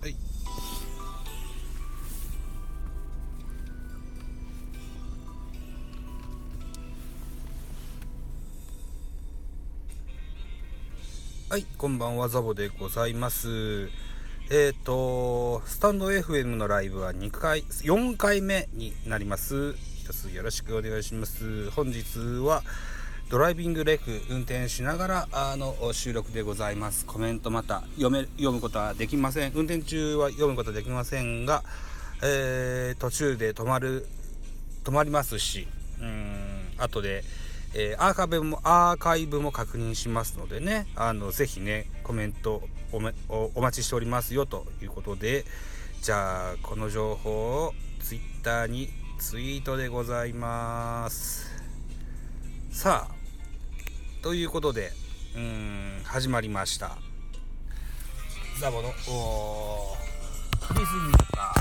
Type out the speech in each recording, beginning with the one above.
はい。はいこんばんはザボでございます。えっ、ー、とスタンド FM のライブは2回4回目になります。一つよろしくお願いします。本日はドライビングレク運転しながらあの収録でございます。コメントまた読め読むことはできません。運転中は読むことはできませんが、えー、途中で止まる止まりますしうん後で、えー、アーカイブもアーカイブも確認しますのでねあのぜひねコメントおめお待ちしておりますよということでじゃあこの情報を Twitter にツイートでございます。さあということで、うん、始まりました。ザボの、おクリスミカ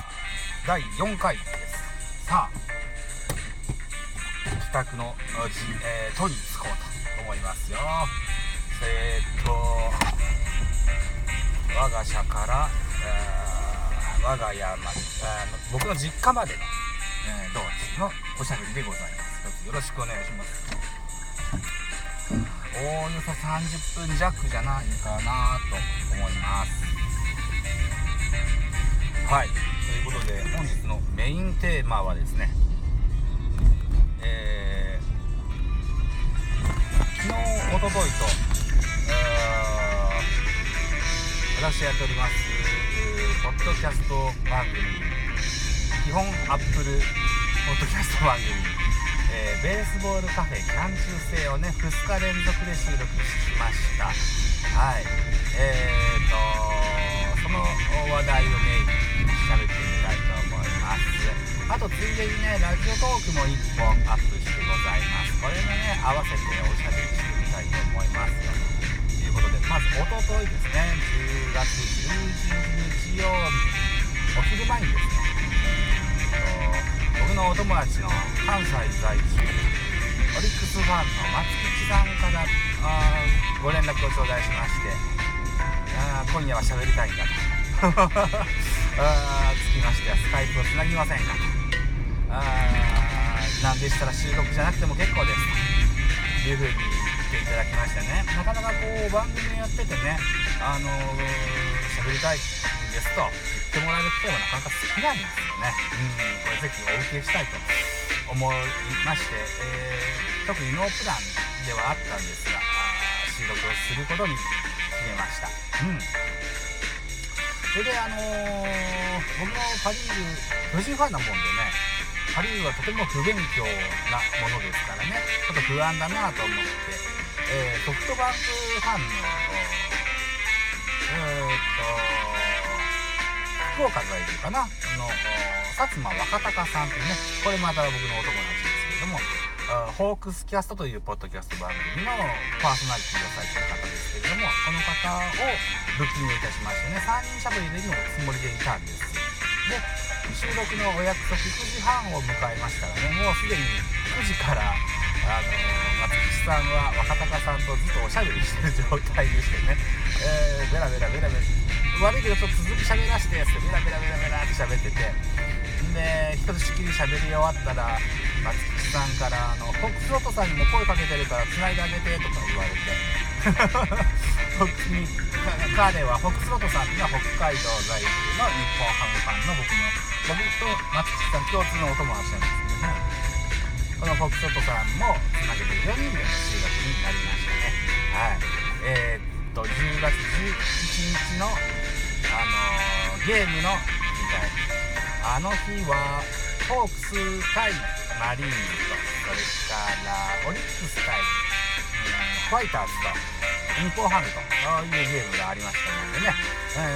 第4回です。さあ、帰宅の、えー、とに着こうと思いますよ。えー、っと、我が社から、えー、我が家まで、僕の実家までの、えー、道中のおしゃべりでございます。よろしくお願いします。おおよそ30分弱じゃないかなと思います。はい。ということで本日のメインテーマはですねえー、昨日おとといと私やっておりますポッドキャスト番組基本アップルポッドキャスト番組えー、ベースボールカフェキャン中世をね2日連続で収録しました。はい。えーとその話題をメインに喋ってみたいと思います。あとついでにねラジオトークも1本アップしてございます。これもね合わせておしゃべりしてみたいと思います。ということでまずおとといですね10月11日曜日。お昼前にですね。えーと僕のお友達の関西在住オリックスファンの松吉さんからあご連絡を頂戴しましてあ今夜は喋りたいんだと。あつきましてはスカイプをつなぎませんかと。あなんでしたら収録じゃなくても結構です。というふうに言っていただきましてね。なかなかこう番組やっててねあの喋りたいんですと。ってもらえる機会はなかなか少ないんですよね。うん、これぜひお受けしたいと思いまして、えー、特にノープランではあったんですが、収録をすることに決めました。うん。それであのー、僕もパ・リーグ、巨人ファンなもんでね、パ・リーグはとても不勉強なものですからね、ちょっと不安だなと思って、えー、ソフトバンクファンの、えー、っと、福岡在住かな。の薩摩若隆さんというねこれまた僕のお友達ですけれどもホークスキャストというポッドキャスト番組のパーソナリティをされてる方ですけれどもこの方をブッキングいたしましてね3人しゃべりのつもりでいたんです。で収録のお約束9時半を迎えましたらねもうすでに9時からあの松吉さんは若隆さんとずっとおしゃべりしてる状態でしてね、えー、ベラベラベラベラ。悪いけどちょっと続き喋らしてってベラベラベラベラって喋ってて。でひとしきり喋り終わったら松吉さんからあの「フォックスロットさんにも声かけてるから繋いであげて」とか言われて。に彼はフォックスロットさんっていうのは北海道在住の日本ハムファンの僕の僕と松吉さん共通のお友達なんですけどね。このフォックスロットさんもつなげて4人での収録になりましたね。はい。えー、と10月11日のあのー、ゲームのみたいあの日はホークス対マリーンズとそれからオリックス対、うん、ファイターズと日本ハムというゲームがありましたのでね、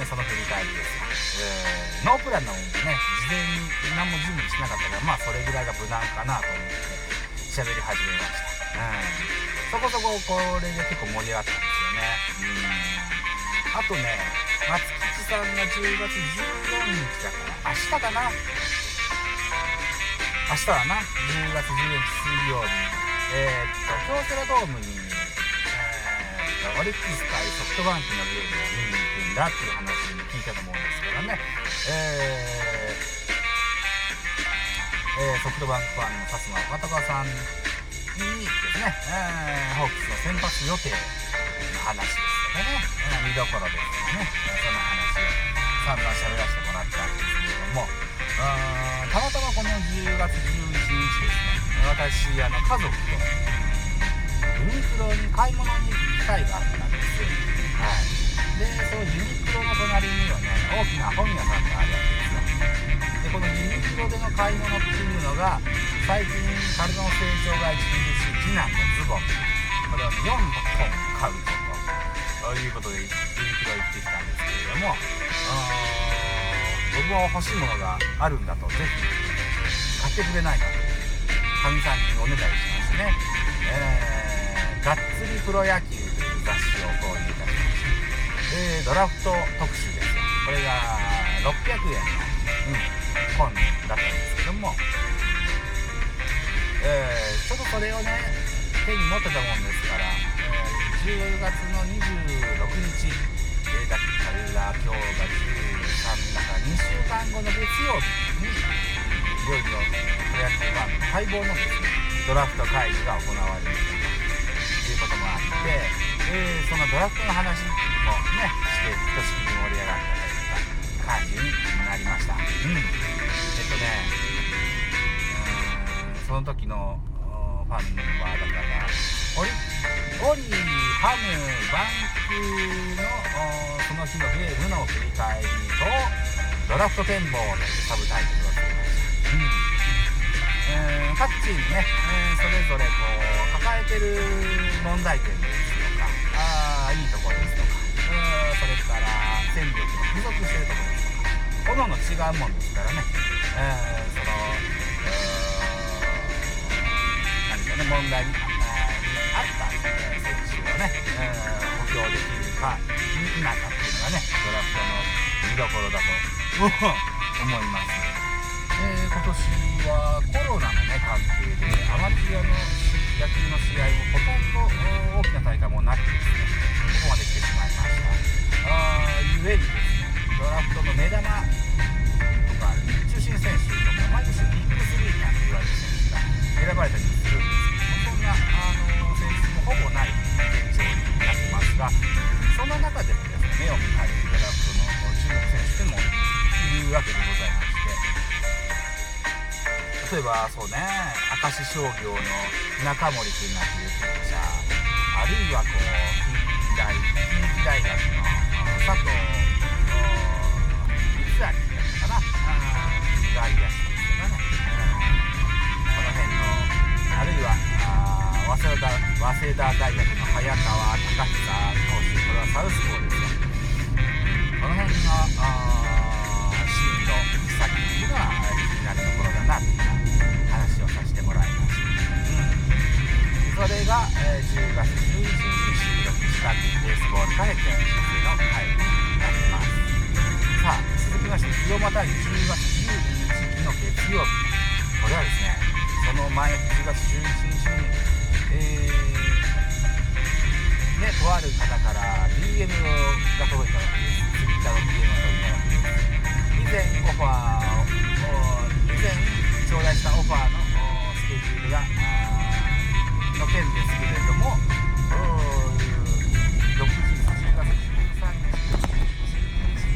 えー、その振り返りです。が、えー、ノープランなもんでね事前に何も準備しなかったからまあそれぐらいが無難かなと思って喋り始めました、うん、そこそここれで結構盛り上がった。あとね松吉さんが10月14日だから明日かな。明日はな。10月14日水曜日。えー、っと京セラドームに、えー、オリックス対ソフトバンクのゲームを見に行くんだっていう話に聞いたと思うんですけどね、えーえー、ソフトバンクファンの薩摩岡高さんにですね、えー、ホークスの先発予定の話です。ね、えー、見どころですとかね、その話を散々喋らせてもらったんですけれども、たまたまこの10月11日ですね私あの家族とユニクロに買い物に行く機会があったんですよ、はい、でそのユニクロの隣にはね大きな本屋さんがあるわけですよでこのユニクロでの買い物っていうのが最近体の成長が著しい次男のズボンこれを4本買うと。ということでユニクロ行ってきたんですけれども僕も欲しいものがあるんだとぜひ買ってくれないかとかみさんにおねだりしましてね、えー、がっつりプロ野球という雑誌を購入いたしまして、えー、ドラフト特集ですよ。これが600円の、うん、本だったんですけども、えー、ちょっとそれをね手に持ってたもんですから、10月の26日、えー、だったら今日が10さんだから2週間後の月曜日にいよいよプロ野球は待望のですねドラフト会議が行われるということもあって、えー、そのドラフトの話もねしてひとしきり盛り上がったというか感じになりました。うん。えっとねその時のファンはだからオリオリハムバンクのその日のゲームの振り返りとドラフト展望というサブタイトルをつけました、うん。えー、各チームね、えー、それぞれこう抱えてる問題点ですとかあいいところですとか、えー、それから戦力の付属してるところですとか各々違うもん。ですからね、えー、その何かね問題にあった選手をね、えー、補強できるか否かっていうのがねドラフトの見どころだと思います、えー、今年はコロナのね関係でアマチュアの野球の試合もほとん。ど大きな大会もなくですねここまで来てしまいましたあゆえにですねドラフトの目玉とか中心選手とか毎年ビッグ3なん。て言われる選手が選ばれたりするん。ですけどもそん。なあのほぼない現状になってますがその中でもですね目を見張るドラフトの注目選手でもいるわけでございまして例えばそうね明石商業の中森君なんていうピッチャーあるいはこう近大近畿大学の佐藤光明だったかな外野手ですけどね、この辺のあるいは早稲田早稲田大学の早川隆久投手これはサウスポーですよこの辺の進路先っていうのは気になるところだなという話をさせてもらいました、うん、それが、えー、10月11日に収録したベースボールカフェ研修の会になってますさあ続きまして日をまた10月12日の月曜日これはですねその前10月11日にえー、ね、とある方から DM が届いたわけです。Twitter の DM が届いたわけです。以前オファーを、以前頂戴したオファーのスケジュールが、の件ですけれども、翌日10月13日、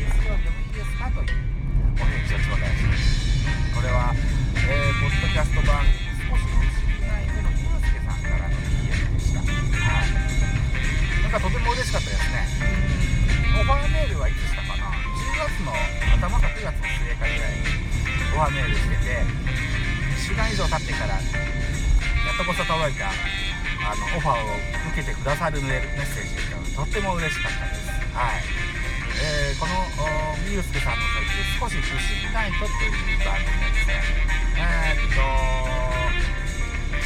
月曜日でもいいですかというお返事を頂戴しました。これは、えー、ポッドキャスト番も嬉しかったですね。オファーメールはいつしたかな？10月の頭か9月の末かぐらいにオファーメールしてて1週間以上経ってからやっとこそ届いたあのオファーを受けてくださるメッセージがとっても嬉しかったです。はい。えー、このみゆすけさんのサイトで少し不思議ナイトという番組ですね。えー、っと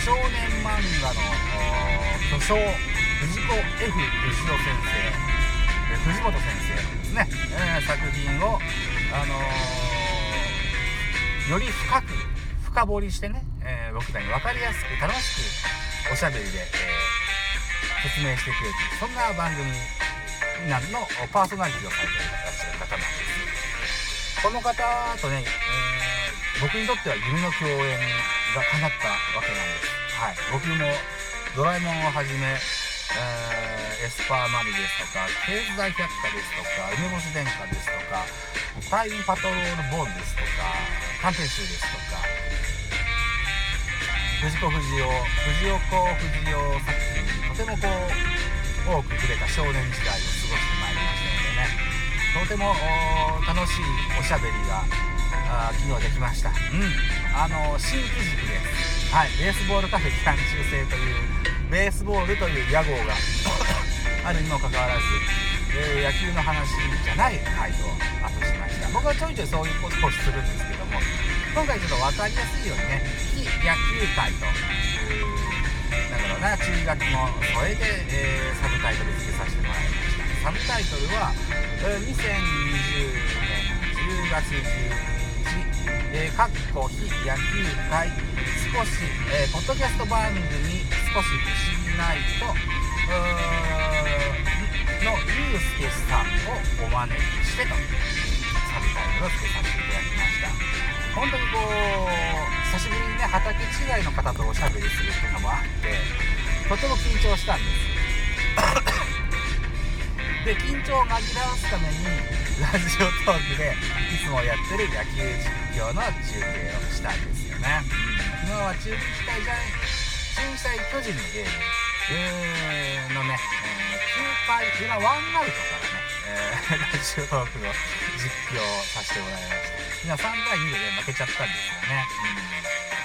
少年漫画の巨匠藤子 F 不二雄先生藤本先生のですね、えー、作品を、あのー、より深く深掘りしてね、えー、僕らに分かりやすく楽しくおしゃべりで、え説明してくれるそんな番組なんのパーソナリティをされていらっしゃる方なんですこの方とね、えー、僕にとっては夢の共演が叶ったわけなんです。はい。僕もドラえもんをはじめ、えー、エスパーマリですとか、経済百科ですとか、梅干し殿下ですとか、タイムパトロールボーンですとか、探偵集ですとか、藤子不二雄、藤子不二雄作品にとてもこう、多く触れた少年時代を過ごしてまいりましたのでね、とても楽しいおしゃべりが昨日できました。うん。あの新規軸です。はい。ベースボールカフェ期間中制というベースボールという屋号が あるにもかかわらず、えー、野球の話じゃない回をアップしました。僕はちょいちょいそういうことをするんですけども今回ちょっと分かりやすいようにね非野球界というなんだろうな注意書きも添えて、えー、サブタイトル付けさせてもらいました。サブタイトルは2020年10月12日、えー、かっこ非野球界少し、えー、ポッドキャスト番組少し不思議ないとのゆうすけさんをお招きしてとサブタイトルを付けさせていただきました。本当にこう久しぶりにね畑違いの方とおしゃべりするっていうのもあってとても緊張したんです。で緊張を紛らわすためにラジオトークでいつもやってる野球実況の中継をしたんですよね、昨日は中日対ジャイ中日対巨人のゲーム、えー、のね、えー、9回裏ワンアウトからね、えー、ラジオトークの実況をさせてもらいました今3対2で、ね、負けちゃったんですよね、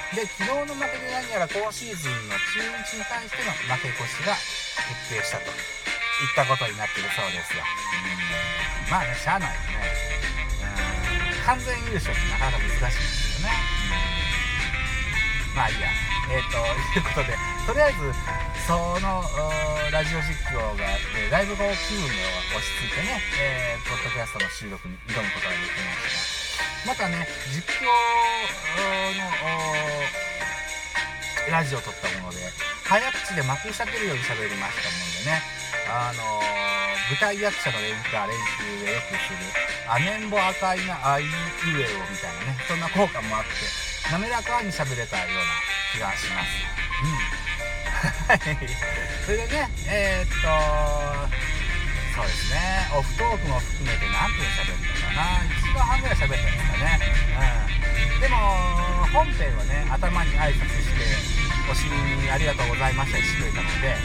うん、で昨日の負けで何やら今シーズンの中日に対しての負け越しが決定したと行ったことになってるそうですよ。うん、まあね、しゃあないよね。うん、完全優勝ってなかなか難しいんですよね。まあいいや。え、ー、と、いうことで、とりあえず、そのラジオ実況があって、だいぶこう気分が落ち着いてね、えー、ポッドキャストの収録に挑むことができました。またね、実況のラジオを撮ったもので、早口でまくし立てるように喋りましたもんでね、あのー、舞台役者の練習練習でよくする「アメンボ赤いなあいうえお」みたいなねそんな効果もあって滑らかに喋れたような気がします。うん。それでねえー、っとそうですね。オフトークも含めて何分喋ったかな。1時間半ぐらい喋ったんですかね。うん。でも本編はね頭に挨拶してお尻にありがとうございましたしてくれたので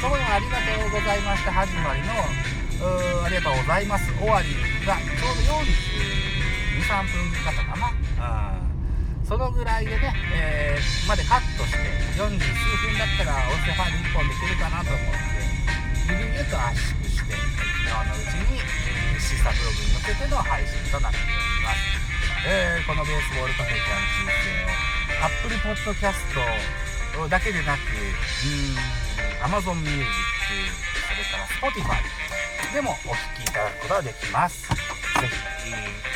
そこのありがとうございました始まりのうーありがとうございます終わりがちょうど423分だったかな、うん、そのぐらいでね、えー、までカットして40数分だったら音声ファイル1本できるかなと思ってゆるゆると圧縮して昨日のうちに、えー、シーサブログに載せての配信となっております、えー、このベースボールカフェキャン中世 Apple Podcast だけでなくうん Amazon Music それから Spotify でもお聴きいただくことができます。ぜひ、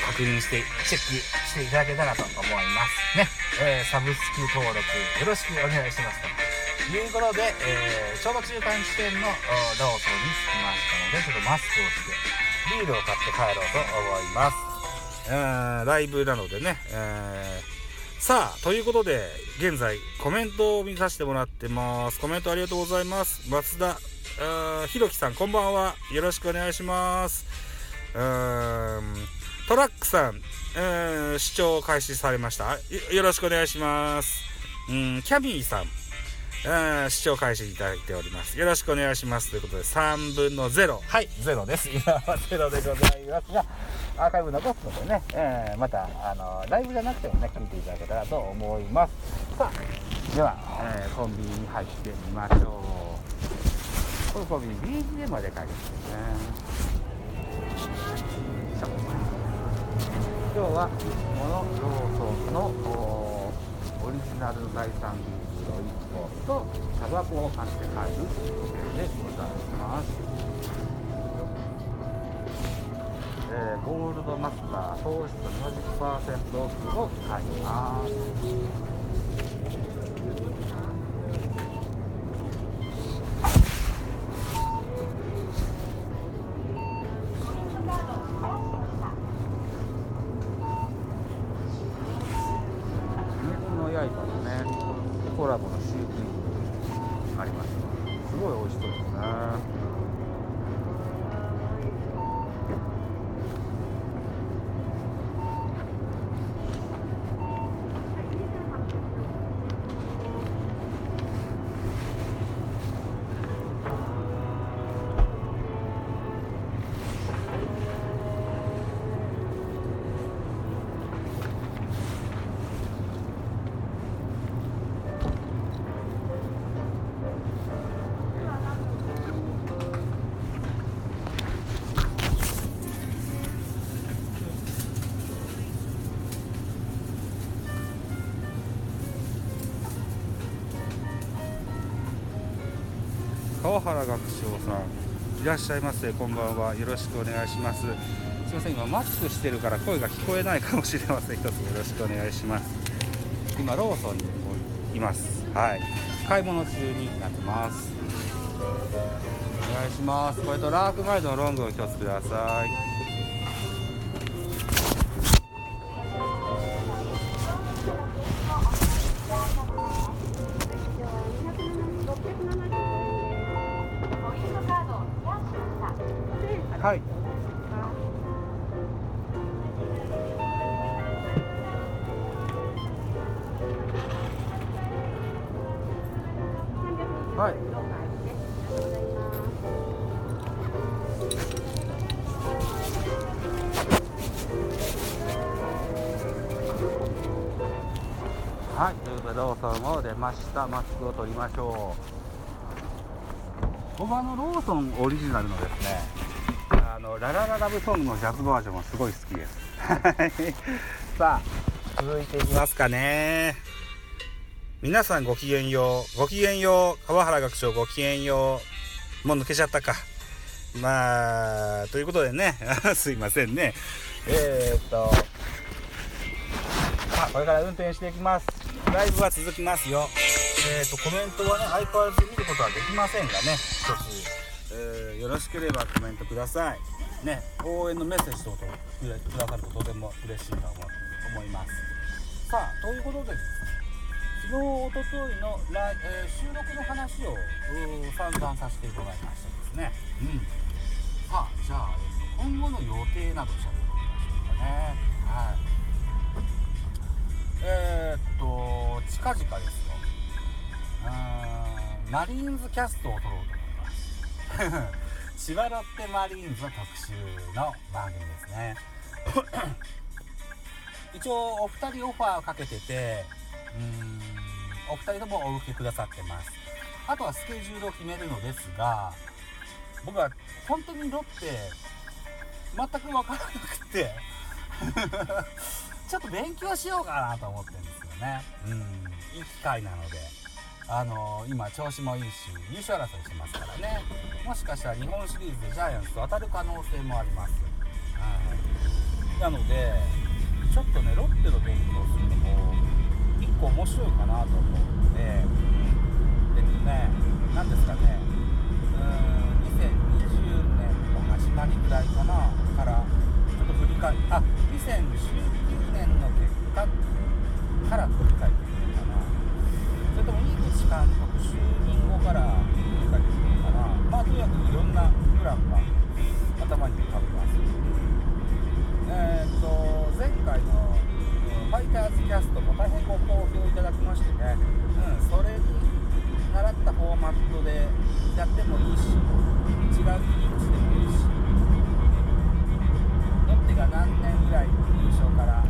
確認してチェックしていただけたらと思いますね、えー、サブスク登録よろしくお願いしますということで、えー、ちょうど中間地点のローソンに着きましたのでちょっとマスクをしてビールを買って帰ろうと思います、えー、ライブなのでね、えーさあ、ということで、現在、コメントを見させてもらってます。コメントありがとうございます。松田、ひろきさん、こんばんは。よろしくお願いします。うーん、トラックさん、うん、視聴開始されましたよ。よろしくお願いします。うん、キャミーさん、うん、視聴開始いただいております。よろしくお願いします。ということで、3分の0。はい、0です。今は0でございますが、アーカイブ残すのでね、えー、またあのライブじゃなくてもね聞いていただけたらと思いますさあでは、えー、コンビニに入ってみましょうこのコンビニ BGM まで書いてますね今日はこのローソンのオリジナル財産ビールを1本とタバコを買って帰るということでございます。えー、ゴールドマスター糖質70%オフを買います。原学長さんいらっしゃいませ。こんばんは。よろしくお願いします。すいません。今マスクしてるから声が聞こえないかもしれません。一つよろしくお願いします。今ローソンにいます。はい。買い物中になってます。お願いします。これとラークガイドのロングを一つください。はいはい。はい、ということでローソンを出ました。マスクを取りましょう。僕はのローソンオリジナルのですねあのララララブソングのジャズバージョンもすごい好きです。さあ続いていきますかね。皆さんごきげんよう。ごきげんよう。川原学長ごきげんよう。もう抜けちゃったか。まあということでね。すいませんね。えー、っと。あこれから運転していきます。ライブは続きますよ。えー、っとコメントはね相変わらず見ることはできませんがね。一つ、えー、よろしければコメントください。ね応援のメッセージ等々くださるととても嬉しいと思います。さあということでですね。昨日、おとといの、えー、収録の話を散々させていただきましたですね。うん。さあ、じゃあ、今後の予定など喋ってみましょうかね。はい。えー、っと、近々ですよ。うん、マリーンズキャストを撮ろうと思います。千葉ロッテマリーンズの特集の番組ですね。一応、お二人オファーをかけてて、お二人ともお受けくださってます。あとはスケジュールを決めるのですが僕は本当にロッテ全く分からなくて ちょっと勉強しようかなと思ってるんですよね。うん。いい機会なので。あのー、今調子もいいし優勝争いしてますからね。もしかしたら日本シリーズでジャイアンツと当たる可能性もあります、うん、なのでちょっとねロッテの勉強するのも構面白いかなと思うので、えっとね、何ですかね、うーん、2020年の始まりぐらいかな、から、ちょっと振り返ってあ、2019年の結果から振り返ってみるかな。それとも、井口監督就任後から振り返ってみるかな。まあ、とにかくいろんなプランが頭に浮かびます。えー、っと、前回のファイターズキャストも大変ご好評いただきましてね、うん、それに習ったフォーマットでやってもいいし違う切り口でもいいしロッテが何年ぐらい優勝から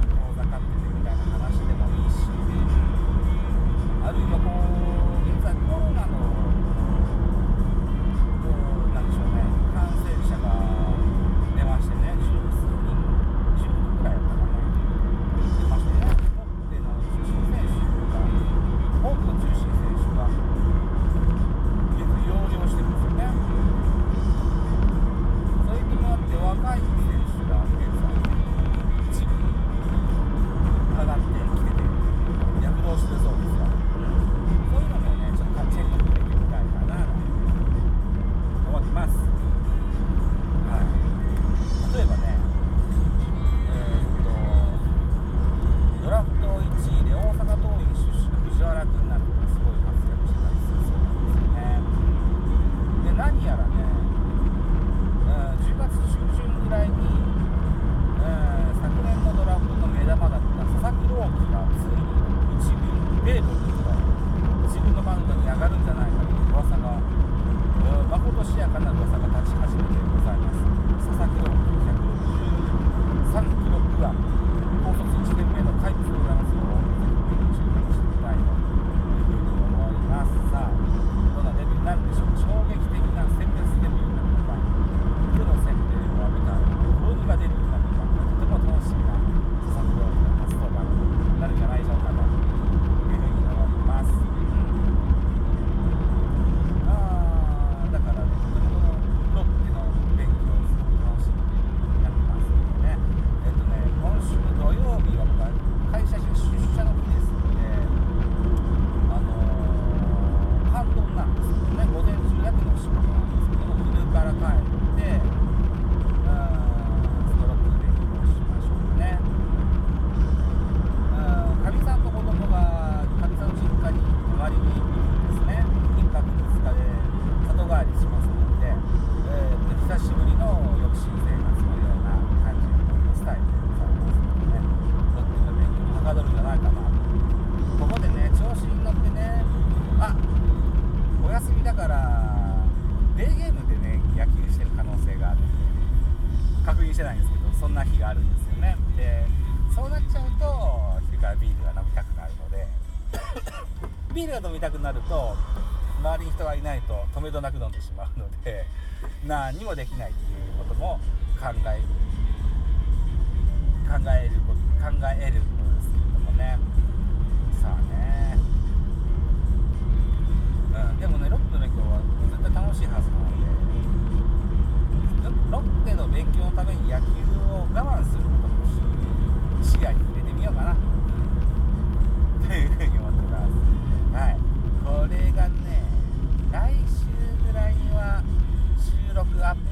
何にもできない。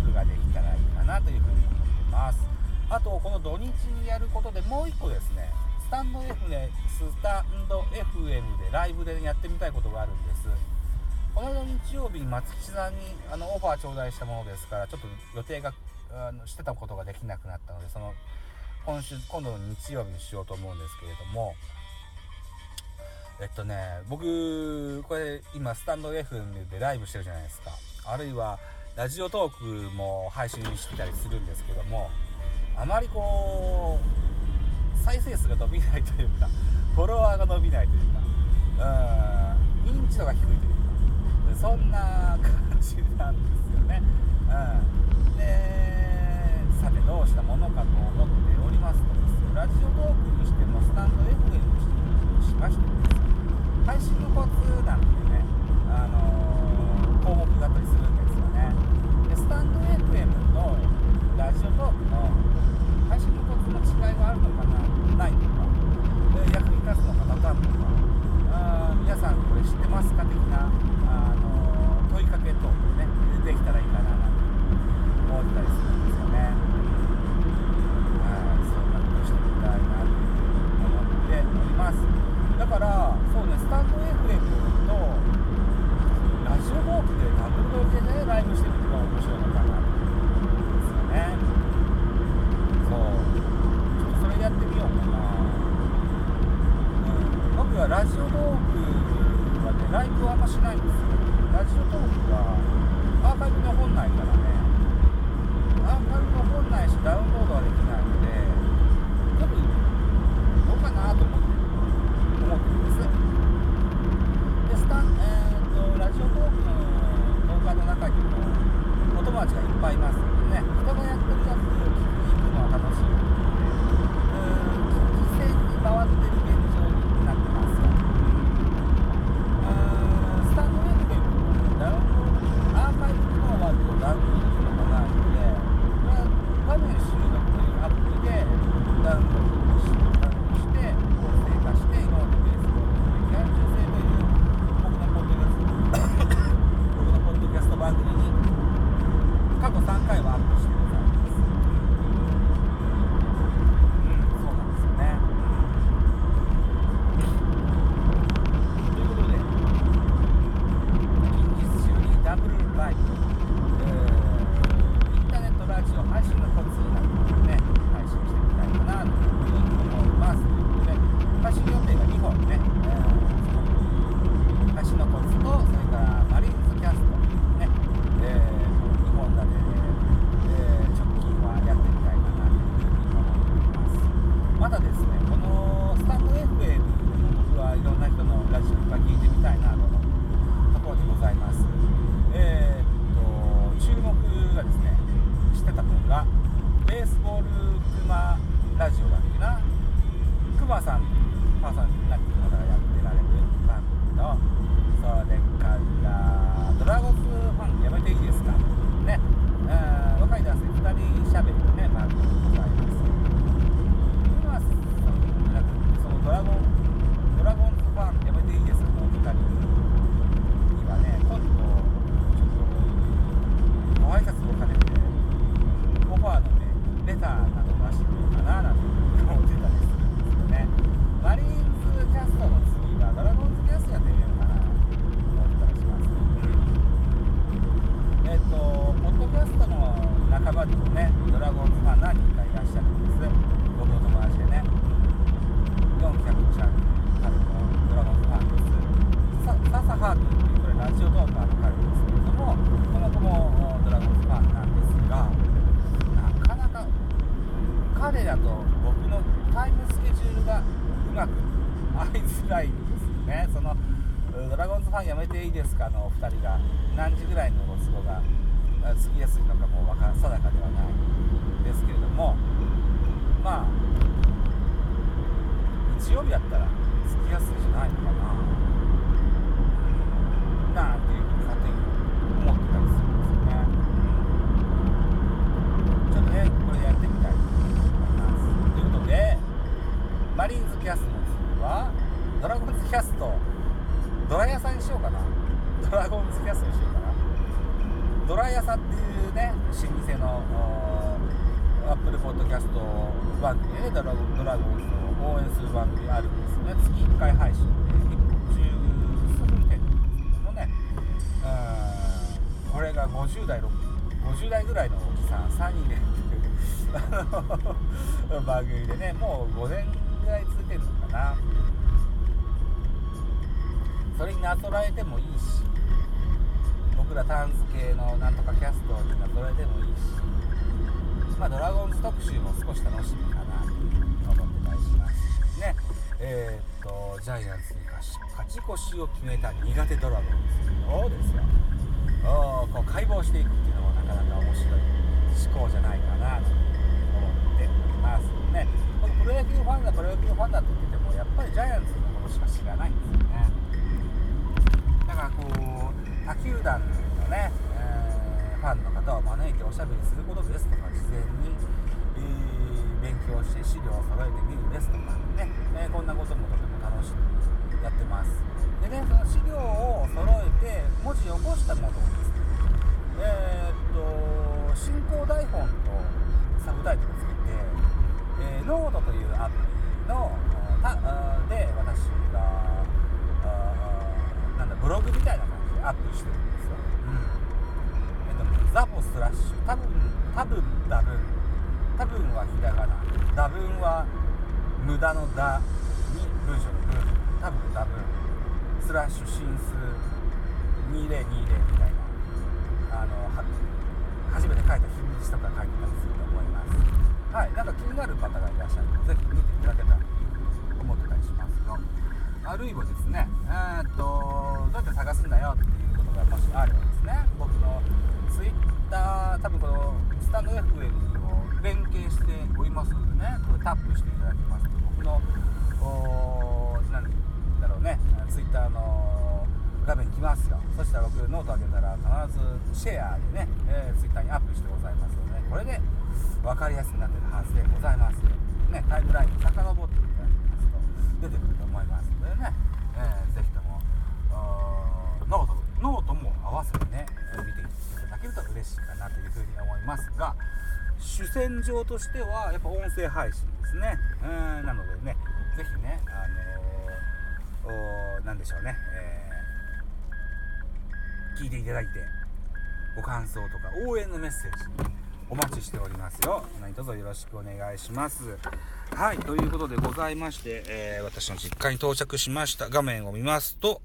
クができたらいいかなというふうに思ってます。あとこの土日にやることでもう1個ですねスタンド F でスタンド FM でライブでやってみたいことがあるんです。この日曜日に松吉さんにあのオファー頂戴したものですからちょっと予定があのしてたことができなくなったのでその今週今度の日曜日にしようと思うんですけれども。えっとね僕これ今スタンド FM でライブしてるじゃないですか。あるいはラジオトークも配信してたりするんですけどもあまりこう再生数が伸びないというかフォロワーが伸びないというかうん認知度が低いというかそんな感じなんですよね。うん、でさてどうしたものかと思っておりますとですよラジオトークにしてもスタンド FM にしまして配信のコツなんてね、あのー、項目があったりするんでャスト。ドラ屋さんにしようかな。ドラゴンズキャストにしようかな。ドラ屋さんっていうね老舗のアップルポッドキャスト番組でね。ドラゴドラゴンズを応援する番組あるんですね。月1回配信で。10数分程度ですけどもね。これが50代50代ぐらいのおじさん。3人で番組でね。もう5年ぐらい続いてるのかな。それになぞらえてもいいし僕らタンス系のなんとかキャストになぞらえてもいいしまあドラゴンズ特集も少し楽しみかなと思ってたりしますね。えー、っとジャイアンツに勝ち越しを決めた苦手ドラゴンズどうですよ。こう解剖していくっていうのもなかなか面白い。思考じゃないかなと思っていますね。僕プロ野球ファンだプロ野球ファンだって言っててもやっぱりジャイアンツのことしか知らない。他球団のね、えー、ファンの方を招いておしゃべりすることですとか事前に、えー、勉強して資料を揃えてみるですとかね、えー、こんなこともとても楽しみにやってます。でねその資料を揃えて文字起こしたものをですねえ、っと進行台本とサブタイトルつけて、え、ノートというアプリのたで私がなんだブログみたいな感じでアップしてるんですよ、うんえっと、ザボスラッシュ多分多分ダブン多分はひらがなダブンは無駄のダに文章の文多分ダブンスラッシュ進数2020みたいなあの初めて書いた日にちとか書いてたりすると思いますはい。なんか気になる方がいらっしゃるのでぜひ見ていただけたらと思ってたりしますよあるいはですねえー、っとどうやって探すんだよっていうことがもしあればですね僕の Twitter 多分このスタンド FM を連携しておりますのでねこれタップしていただきますと僕の何だろうね Twitter の画面来ますよそしたら僕ノートあげたら必ずシェアでね、えー、Twitter にアップしてございますので、ね、これで分かりやすくなってるはずでございます。ねタイムラインに遡っていただきますと出てくると思いますのでね、えー、ぜひとも note note も合わせてね見ていただけると嬉しいかなというふうに思いますが主戦場としてはやっぱ音声配信ですね、えー、なのでねぜひねあのー、何でしょうね、えー、聞いていただいてご感想とか応援のメッセージお待ちしておりますよ。何卒よろしくお願いします。はいということでございまして、えー、私の実家に到着しました。画面を見ますと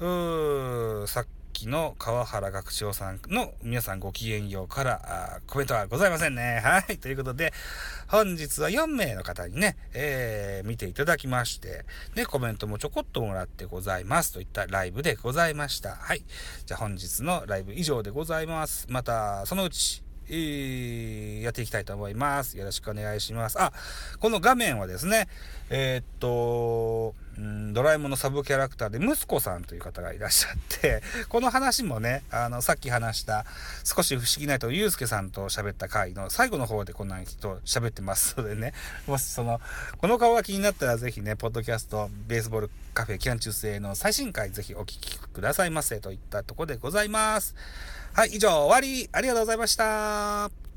うーさっきの川原学長さんの皆さんごきげんようからコメントはございませんね。はい。ということで、本日は4名の方にね、えー、見ていただきまして、で、コメントもちょこっともらってございますといったライブでございました。はい。じゃあ本日のライブ以上でございます。また、そのうち、やっていきたいと思います。よろしくお願いします。あ、この画面はですね、えー、っと、ドラえもんのサブキャラクターで息子さんという方がいらっしゃって、この話もね、あの、さっき話した少し不思議ないとゆうすけさんと喋った回の最後の方でこんな人喋ってますのでね、もしその、この顔が気になったらぜひね、ポッドキャスト、ベースボールカフェキャン中世の最新回ぜひお聞きくださいませといったところでございます。はい、以上終わり。ありがとうございました。